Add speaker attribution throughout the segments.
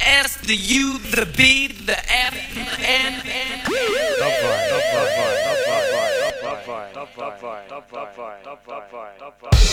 Speaker 1: S, the U, the B, the F,
Speaker 2: the N.
Speaker 3: Bye.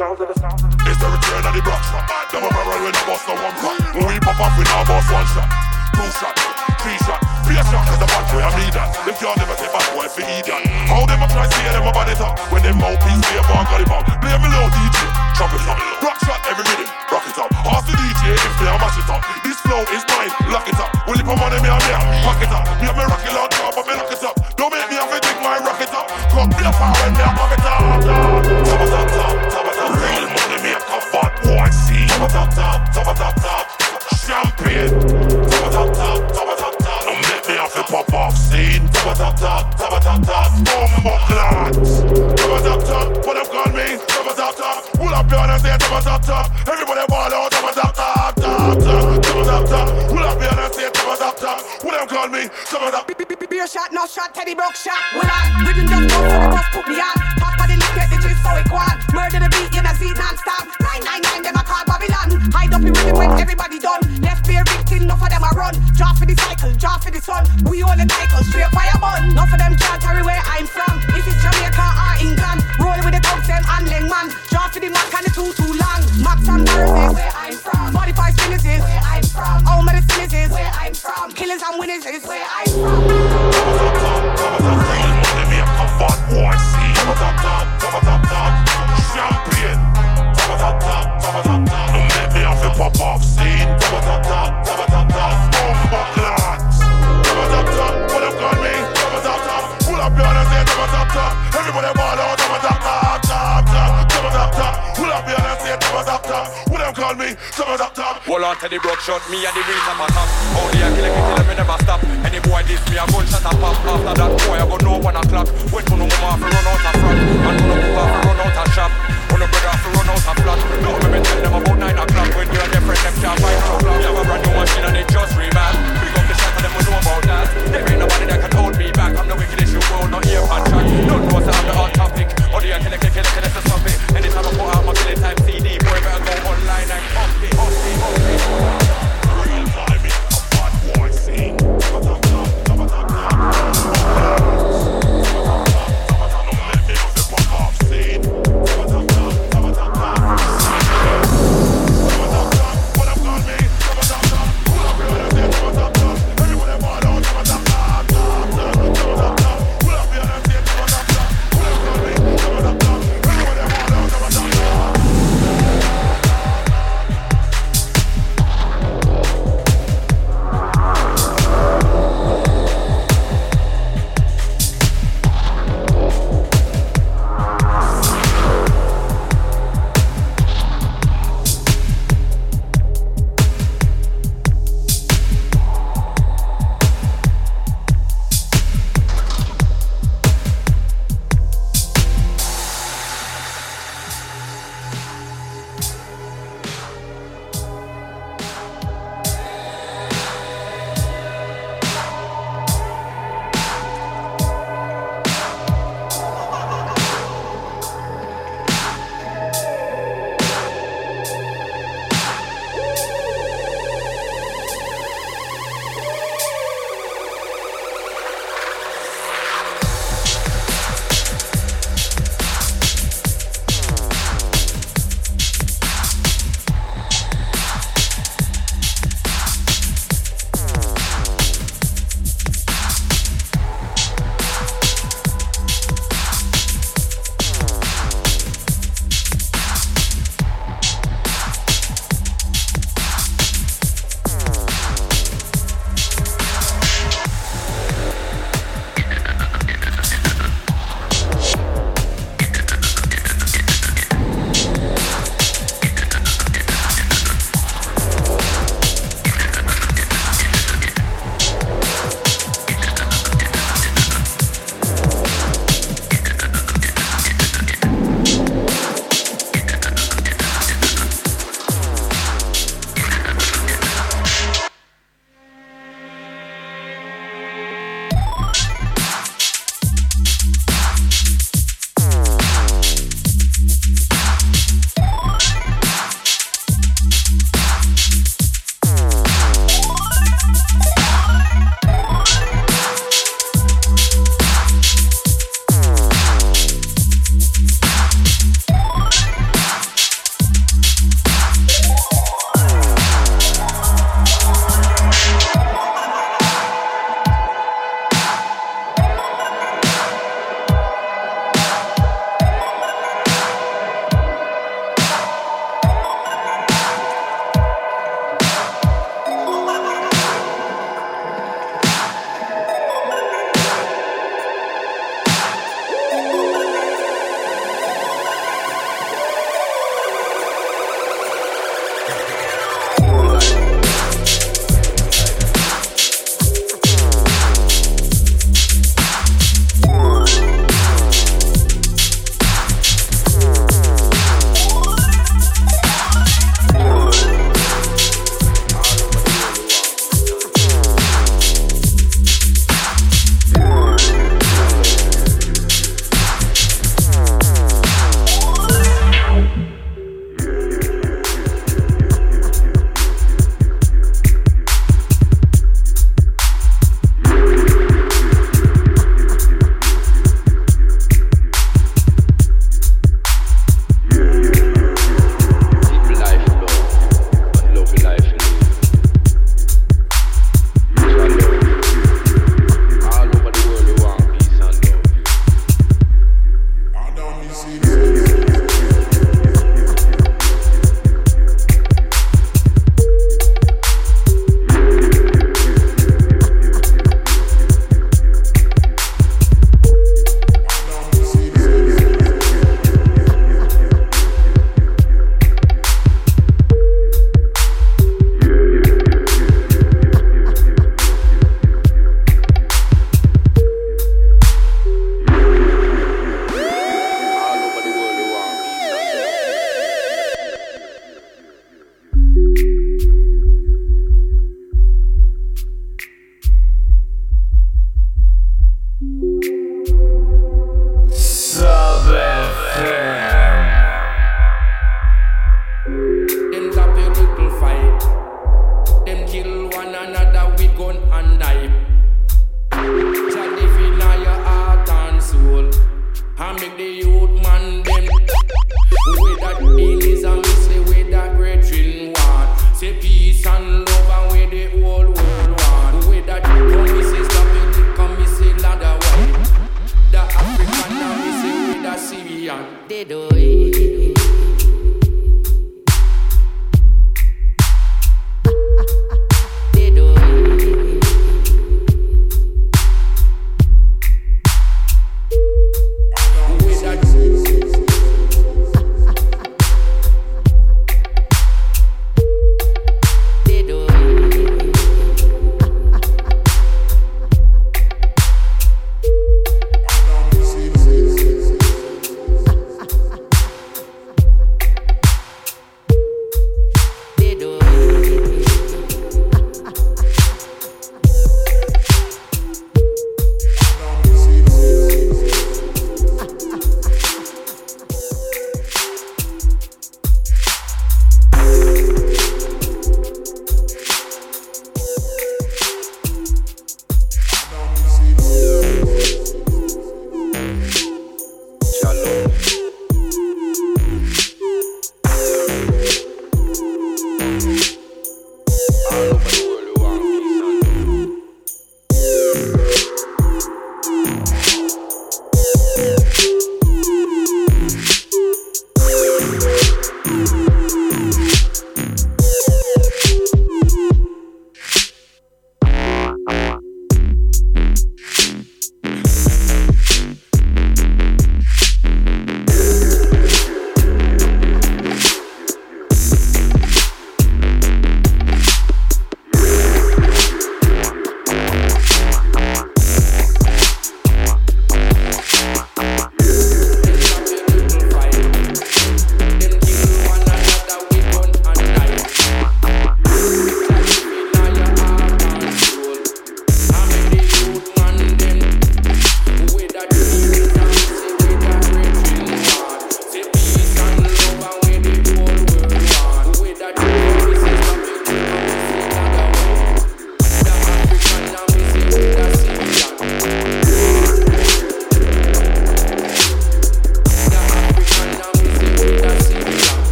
Speaker 3: It's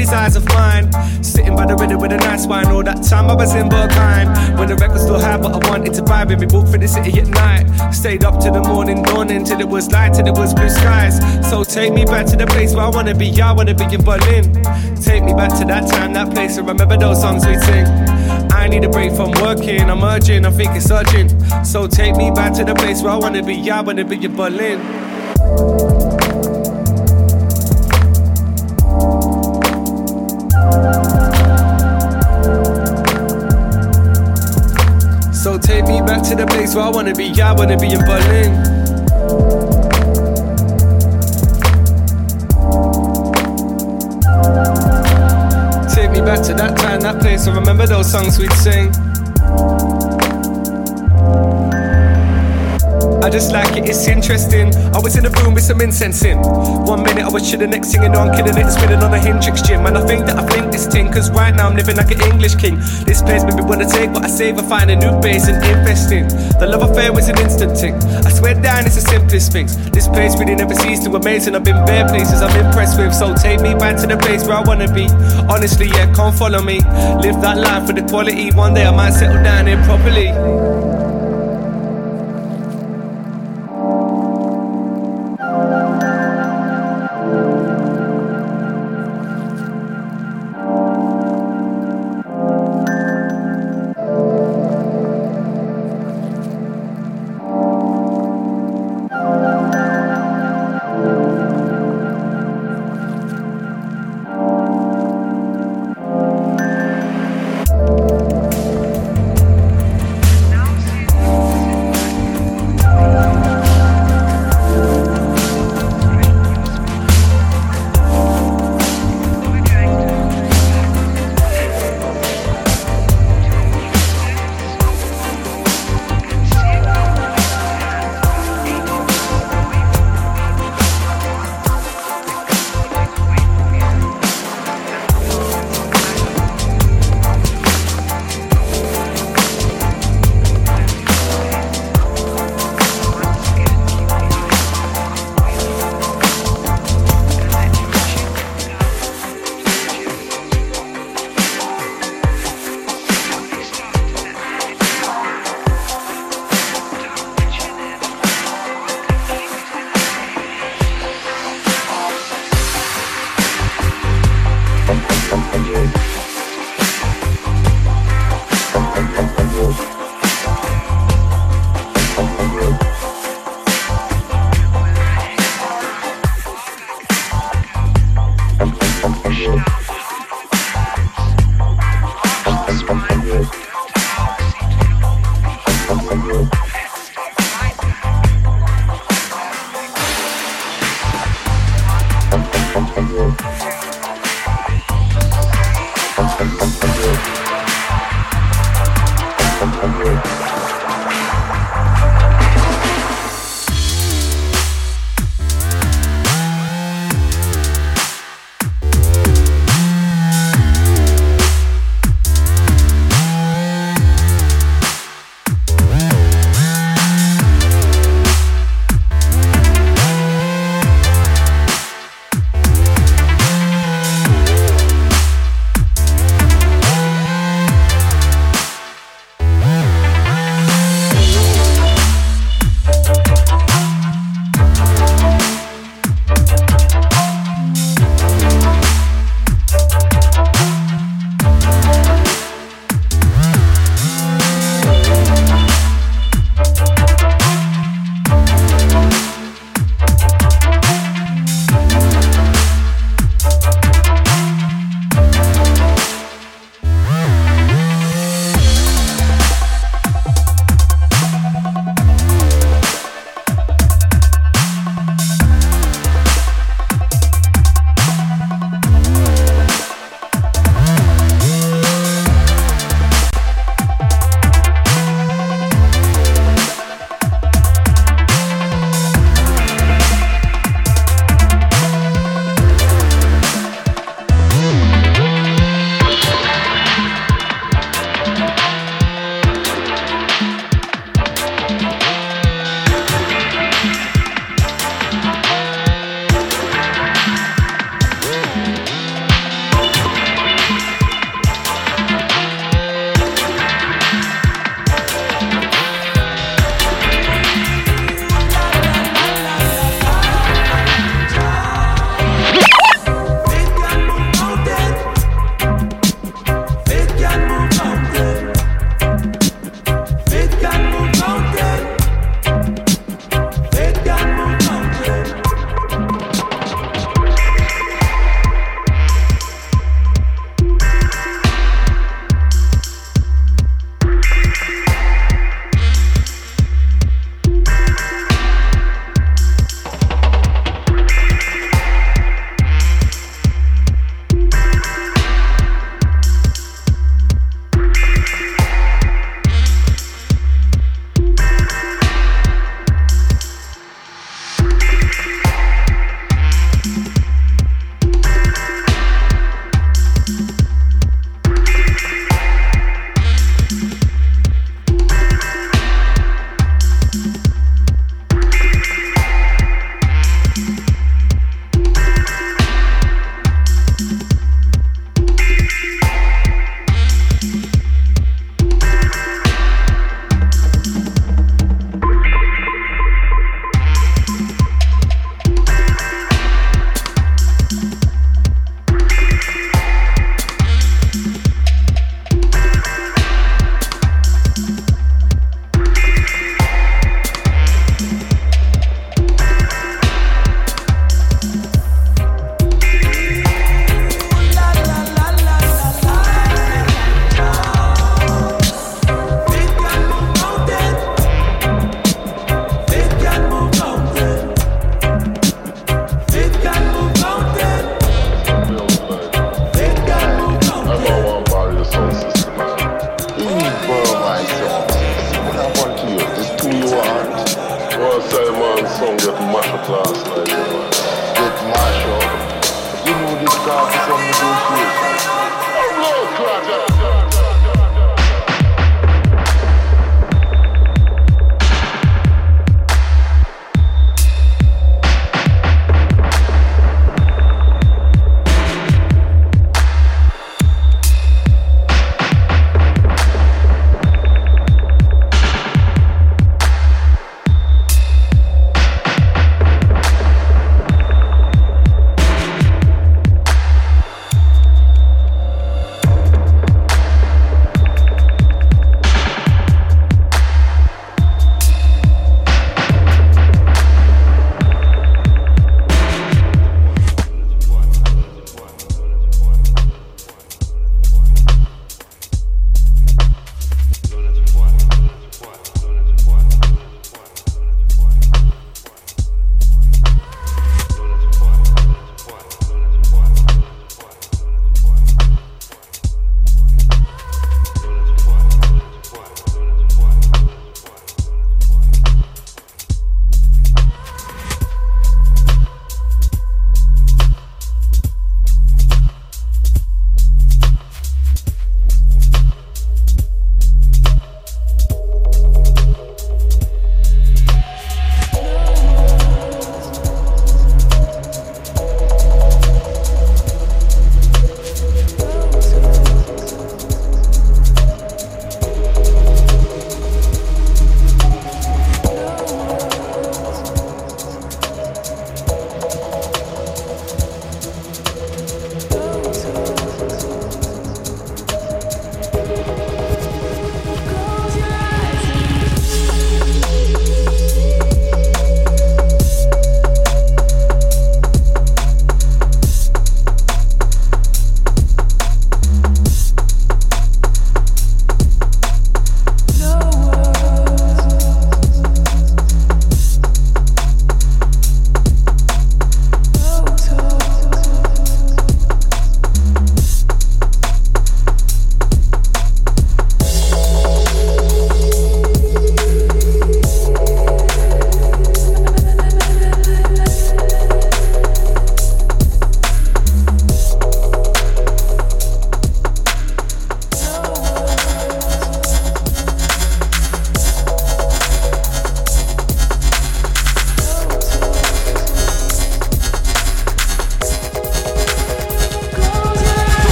Speaker 4: these eyes of mine. Sitting by the river with a nice wine. All that time I was in Berghain. When the record still high, but I wanted to buy we walked through the city at night. Stayed up till the morning dawning, till it was light, till it was blue skies. So take me back to the place where I wanna be. I wanna be in Berlin. Take me back to that time, that place, and remember those songs we sing. I need a break from working, I'm urging, I'm thinking searching. So take me back to the place where I wanna be. I wanna be in Berlin. Take me back to the place where I wanna be. I wanna be in Berlin. Take me back to that time, that place. I remember those songs we'd sing. I just like it, it's interesting. I was in a room with some incense in. One minute I was chilling, next thing you know I'm killing it, spinning on a Hendrix gym. And I think that I think this thing, cause right now I'm living like an English king. This place made me wanna take what I save and find a new base and invest in. The love affair was an instant thing. I swear down, it's the simplest things. This place really never ceased to amaze, and I've been bare places I'm impressed with. So take me back to the place where I wanna be. Honestly, yeah, come follow me. Live that life with the quality. One day I might settle down here properly.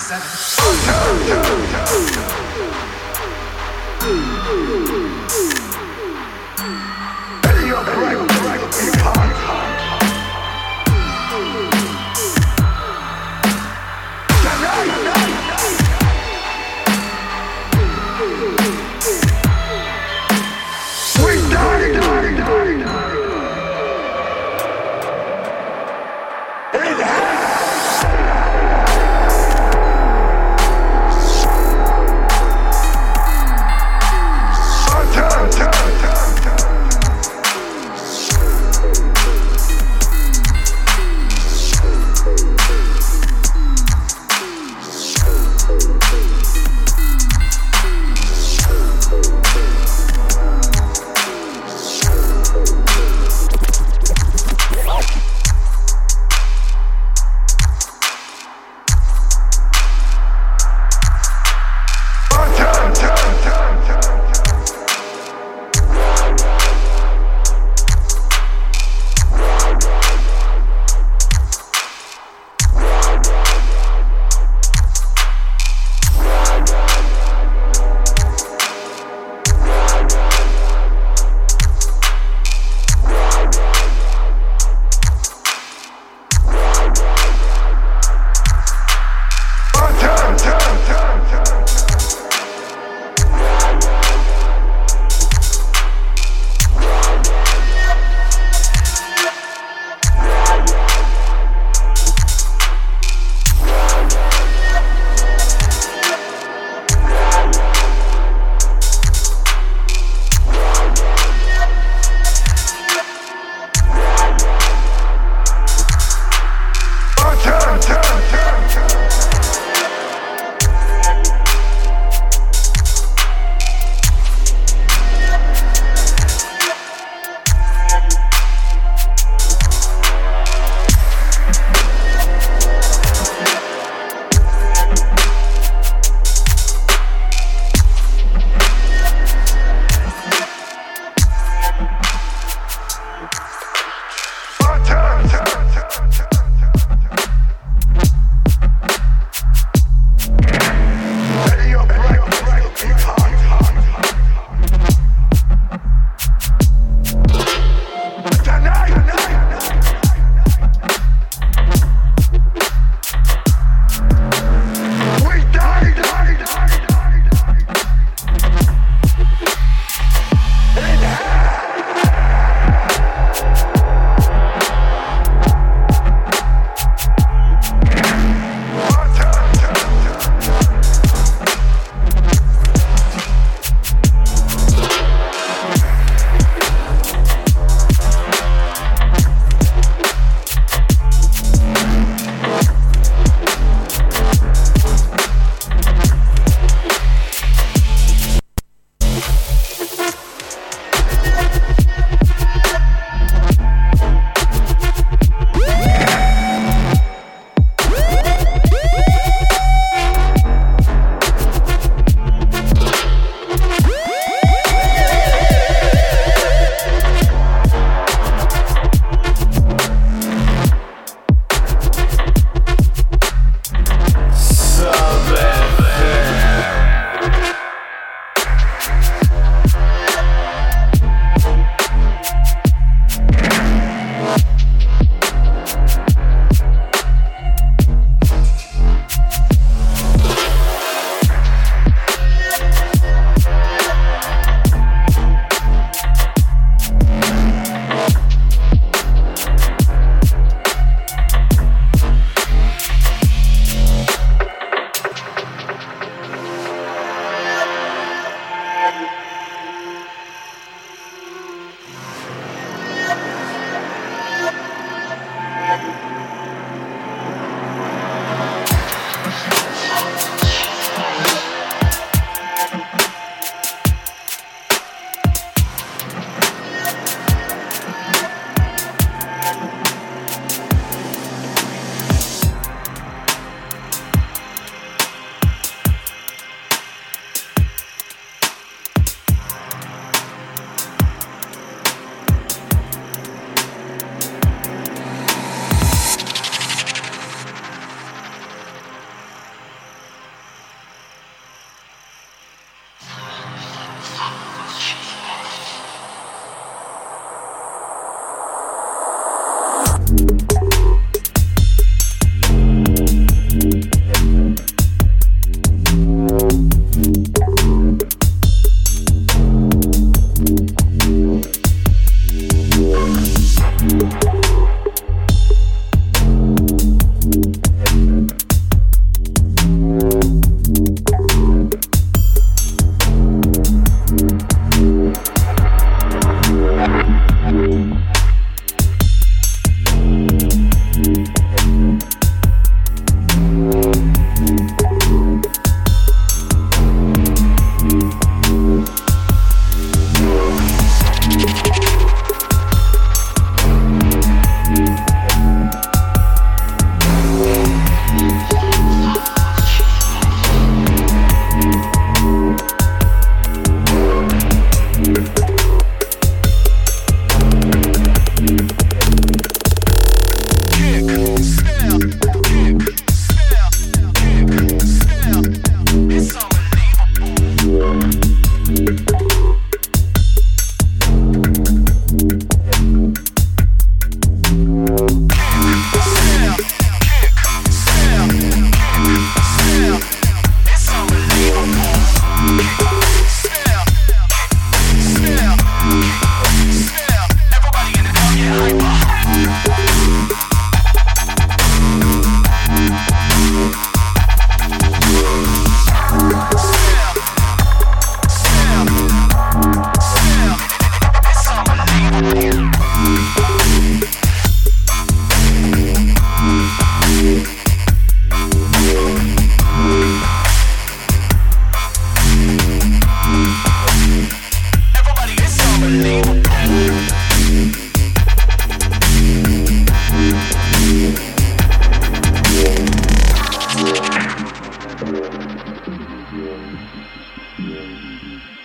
Speaker 5: 97. Hey, Yeah. Yeah.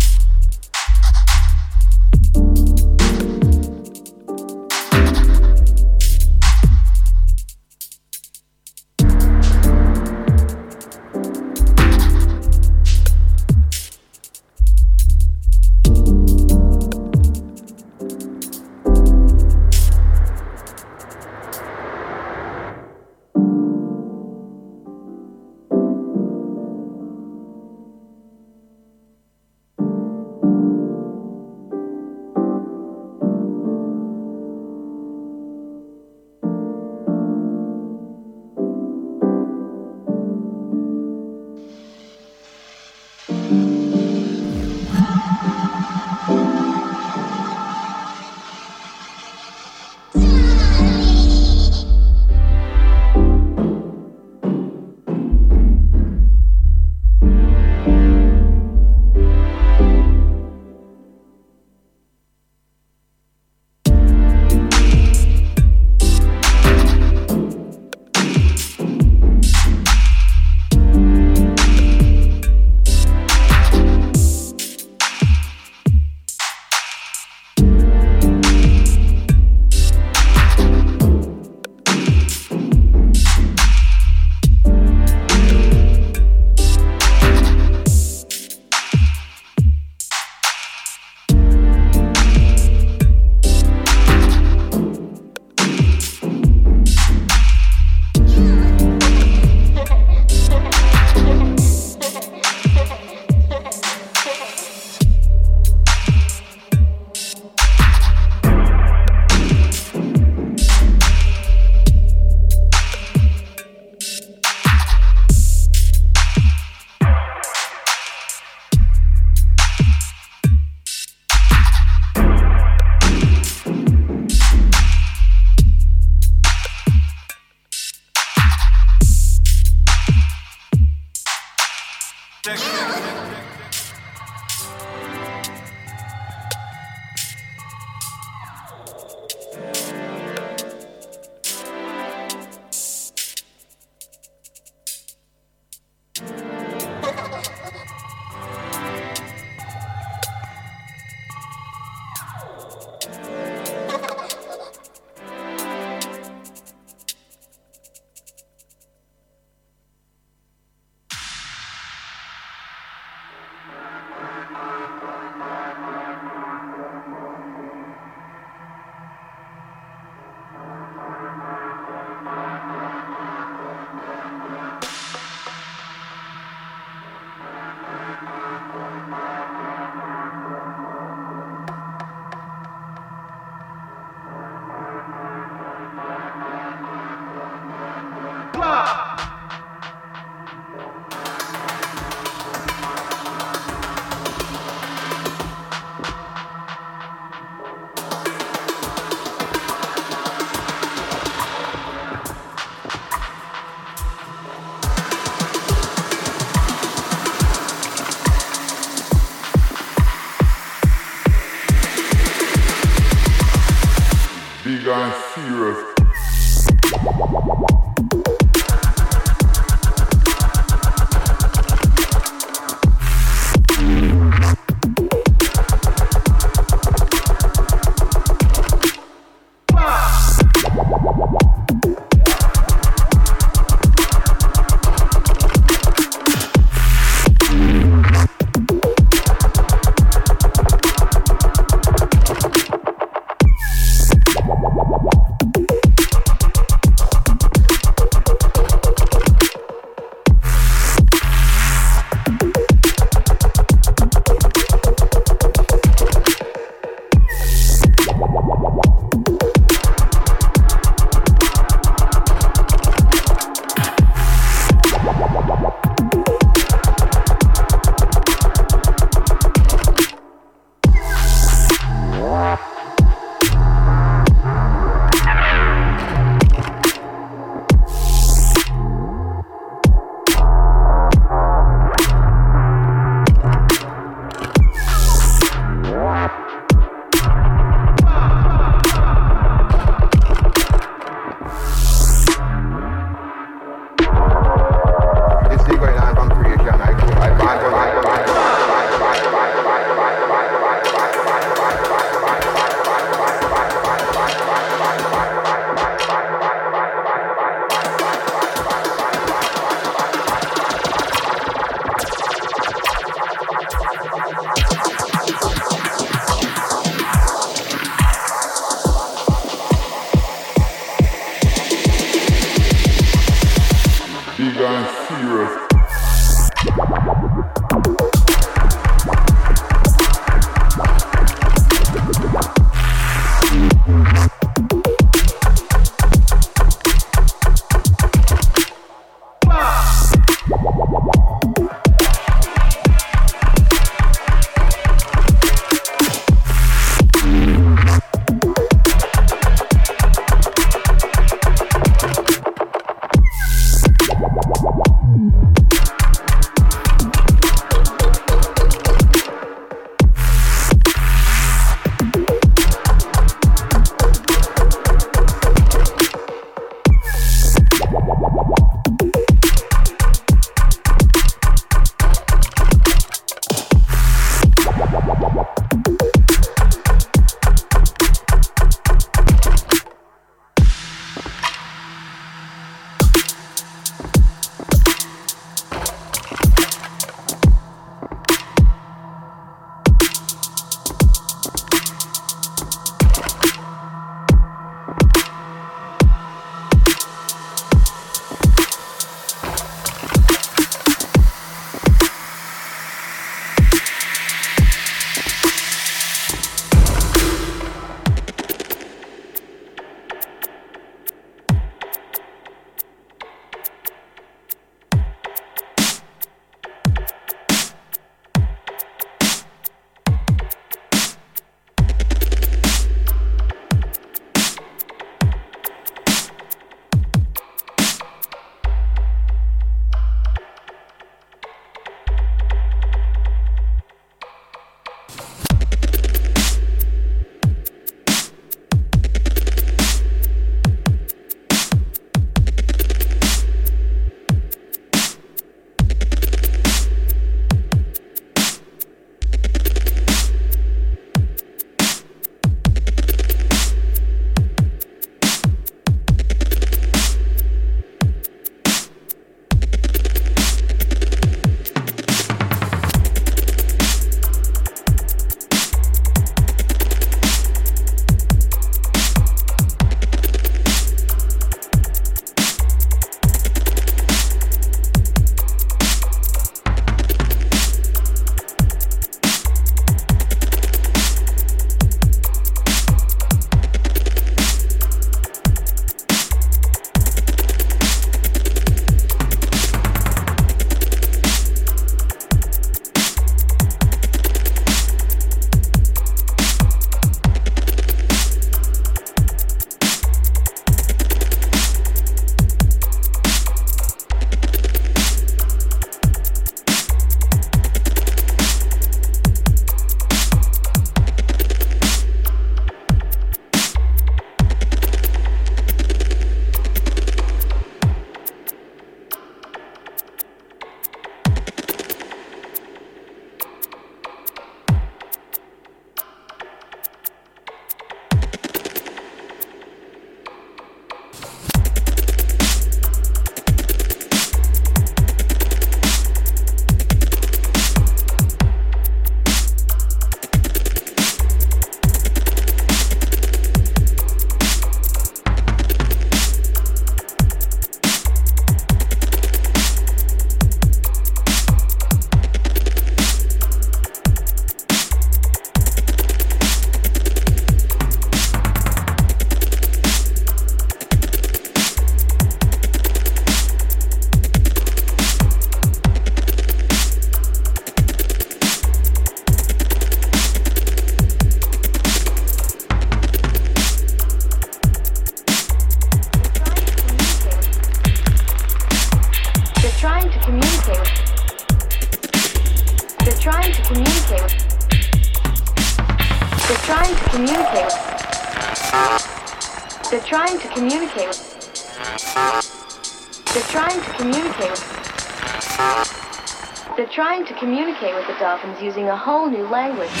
Speaker 5: Language.